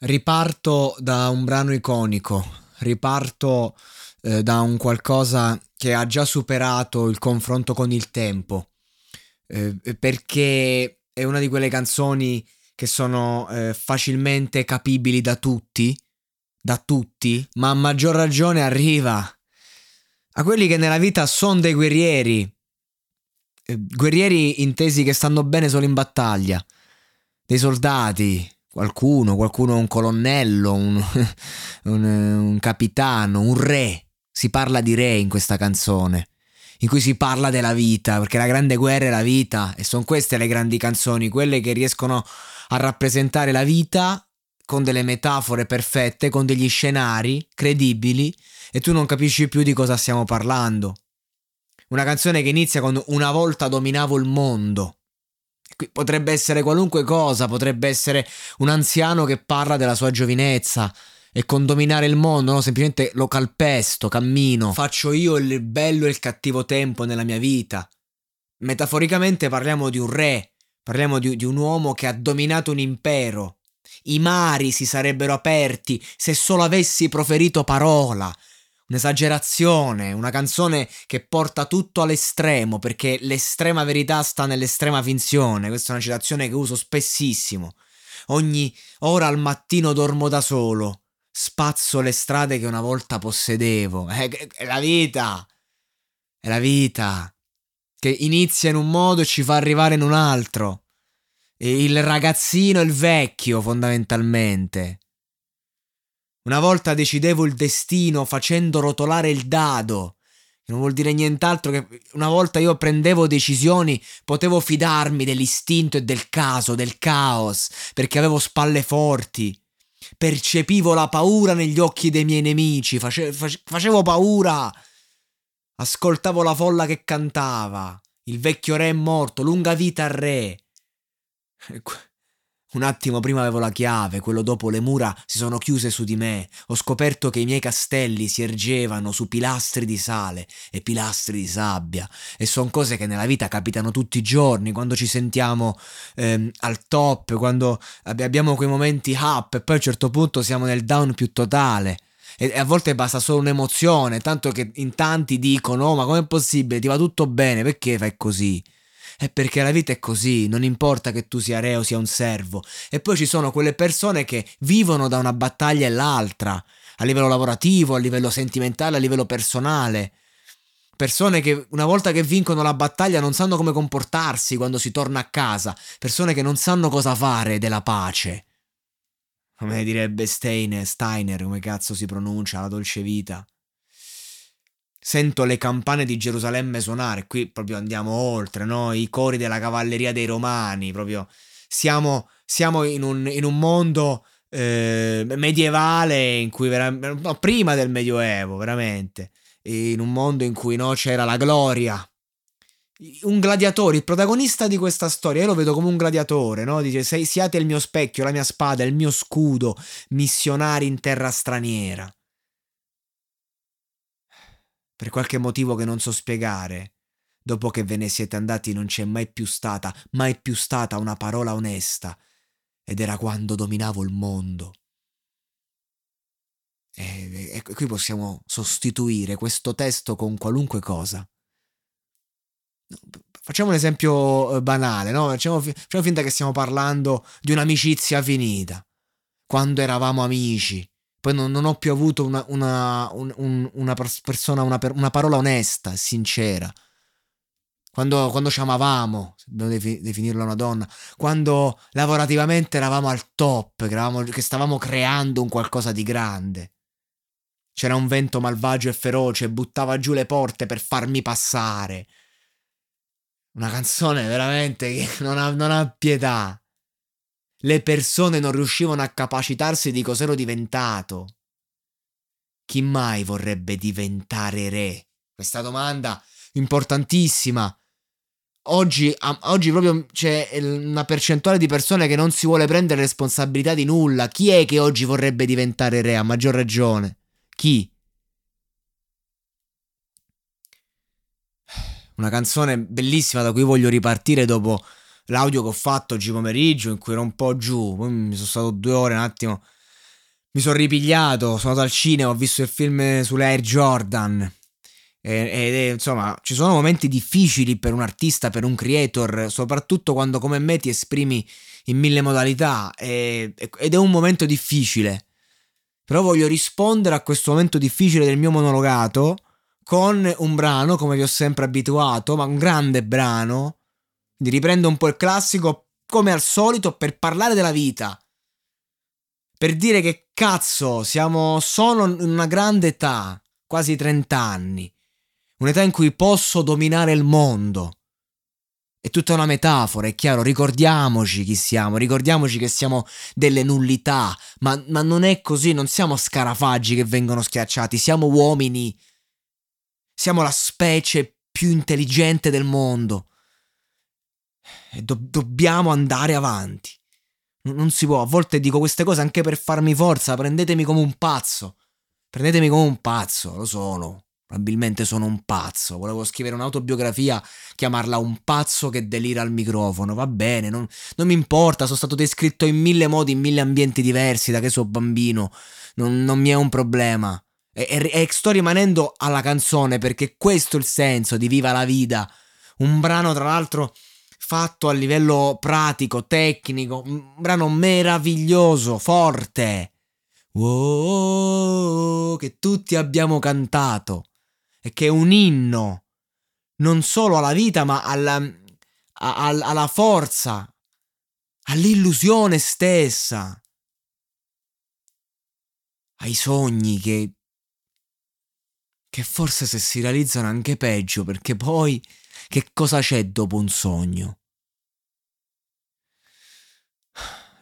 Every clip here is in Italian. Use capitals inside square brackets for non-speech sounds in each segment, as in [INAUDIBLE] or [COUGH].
Riparto da un brano iconico, riparto eh, da un qualcosa che ha già superato il confronto con il tempo, eh, perché è una di quelle canzoni che sono eh, facilmente capibili da tutti, da tutti, ma a maggior ragione arriva a quelli che nella vita sono dei guerrieri, eh, guerrieri intesi che stanno bene solo in battaglia, dei soldati, qualcuno, qualcuno un colonnello, un, [LAUGHS] un, un, capitano, un re. Si parla di re in questa canzone, in cui si parla della vita, perché la grande guerra è la vita e sono queste le grandi canzoni, quelle che riescono a rappresentare la vita con delle metafore perfette, con degli scenari credibili e tu non capisci più di cosa stiamo parlando. Una canzone che inizia con una volta dominavo il mondo potrebbe essere qualunque cosa, potrebbe essere un anziano che parla della sua giovinezza e con dominare il mondo, no? semplicemente lo calpesto, cammino, faccio io il bello e il cattivo tempo nella mia vita. Metaforicamente parliamo di un re, parliamo di, di un uomo che ha dominato un impero. I mari si sarebbero aperti se solo avessi proferito parola, un'esagerazione, una canzone che porta tutto all'estremo, perché l'estrema verità sta nell'estrema finzione. Questa è una citazione che uso spessissimo. Ogni ora al mattino dormo da solo, spazzo le strade che una volta possedevo. È, è la vita, è la vita, che inizia in un modo e ci fa arrivare in un altro. Il ragazzino e il vecchio, fondamentalmente. Una volta decidevo il destino facendo rotolare il dado. Non vuol dire nient'altro che una volta io prendevo decisioni, potevo fidarmi dell'istinto e del caso, del caos, perché avevo spalle forti. Percepivo la paura negli occhi dei miei nemici, face, face, facevo paura. Ascoltavo la folla che cantava. Il vecchio re è morto, lunga vita al re. Un attimo prima avevo la chiave, quello dopo le mura si sono chiuse su di me. Ho scoperto che i miei castelli si ergevano su pilastri di sale e pilastri di sabbia. E sono cose che nella vita capitano tutti i giorni, quando ci sentiamo ehm, al top, quando abbiamo quei momenti up e poi a un certo punto siamo nel down più totale. E, a volte basta solo un'emozione, tanto che in tanti dicono: oh, ma com'è possibile? Ti va tutto bene, perché fai così? È perché la vita è così, non importa che tu sia re o sia un servo. E poi ci sono quelle persone che vivono da una battaglia all'altra, a livello lavorativo, a livello sentimentale, a livello personale. Persone che una volta che vincono la battaglia non sanno come comportarsi quando si torna a casa. Persone che non sanno cosa fare della pace. Come direbbe Steiner, Steiner, come cazzo si pronuncia, la dolce vita sento le campane di Gerusalemme suonare, qui proprio andiamo oltre, no? I cori della cavalleria dei romani, proprio siamo, siamo in, un, in, un, mondo eh, medievale in cui veramente, no, prima del medioevo, veramente, in un mondo in cui no, c'era la gloria, un gladiatore, il protagonista di questa storia, io lo vedo come un gladiatore, no? Dice, siate il mio specchio, la mia spada, il mio scudo, missionari in terra straniera. Per qualche motivo che non so spiegare, dopo che ve ne siete andati non c'è mai più stata, mai più stata una parola onesta, ed era quando dominavo il mondo. E, e qui possiamo sostituire questo testo con qualunque cosa. Facciamo un esempio eh, banale, no? Facciamo, facciamo finta che stiamo parlando di un'amicizia finita. Quando eravamo amici. Poi non, non ho più avuto una, una, un, una persona, una, una, parola onesta, sincera. Quando, quando ci amavamo, se devo definirla una donna, quando lavorativamente eravamo al top, che, eravamo, che stavamo creando un qualcosa di grande. C'era un vento malvagio e feroce, buttava giù le porte per farmi passare una canzone veramente che non ha, non ha pietà. Le persone non riuscivano a capacitarsi di cos'ero diventato. Chi mai vorrebbe diventare re? Questa domanda importantissima. Oggi, oggi, proprio c'è una percentuale di persone che non si vuole prendere responsabilità di nulla. Chi è che oggi vorrebbe diventare re? A maggior ragione. Chi? una canzone bellissima da cui voglio ripartire dopo l'audio che ho fatto oggi pomeriggio in cui ero un po' giù, poi mi sono stato due ore un attimo, mi sono ripigliato, sono andato al cinema, ho visto il film sull'Air Jordan e, insomma ci sono momenti difficili per un artista, per un creator, soprattutto quando come me ti esprimi in mille modalità e, ed è un momento difficile. Però voglio rispondere a questo momento difficile del mio monologato con un brano, come vi ho sempre abituato, ma un grande brano. Riprendo un po' il classico, come al solito, per parlare della vita. Per dire che cazzo, siamo solo in una grande età, quasi 30 anni. Un'età in cui posso dominare il mondo. È tutta una metafora, è chiaro, ricordiamoci chi siamo, ricordiamoci che siamo delle nullità, ma, ma non è così, non siamo scarafaggi che vengono schiacciati, siamo uomini siamo la specie più intelligente del mondo. Do- dobbiamo andare avanti. N- non si può. A volte dico queste cose anche per farmi forza. Prendetemi come un pazzo. Prendetemi come un pazzo. Lo sono. Probabilmente sono un pazzo. Volevo scrivere un'autobiografia, chiamarla Un pazzo che delira al microfono. Va bene, non, non mi importa. Sono stato descritto in mille modi, in mille ambienti diversi da che sono bambino. Non, non mi è un problema. E, e, e sto rimanendo alla canzone perché questo è il senso di Viva la Vida. Un brano, tra l'altro, fatto a livello pratico, tecnico, un brano meraviglioso, forte. Wow, che tutti abbiamo cantato e che è un inno non solo alla vita, ma alla, a, alla forza, all'illusione stessa, ai sogni che che forse se si realizzano anche peggio, perché poi che cosa c'è dopo un sogno?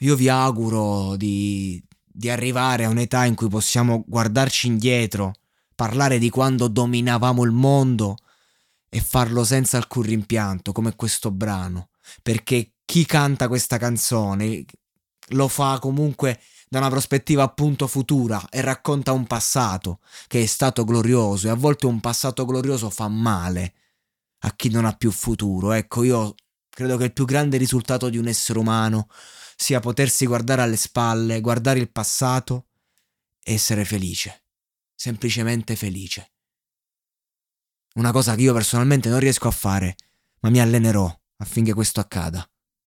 Io vi auguro di, di arrivare a un'età in cui possiamo guardarci indietro, parlare di quando dominavamo il mondo e farlo senza alcun rimpianto, come questo brano, perché chi canta questa canzone lo fa comunque da una prospettiva appunto futura e racconta un passato che è stato glorioso e a volte un passato glorioso fa male a chi non ha più futuro. Ecco, io credo che il più grande risultato di un essere umano sia potersi guardare alle spalle, guardare il passato e essere felice, semplicemente felice. Una cosa che io personalmente non riesco a fare, ma mi allenerò affinché questo accada.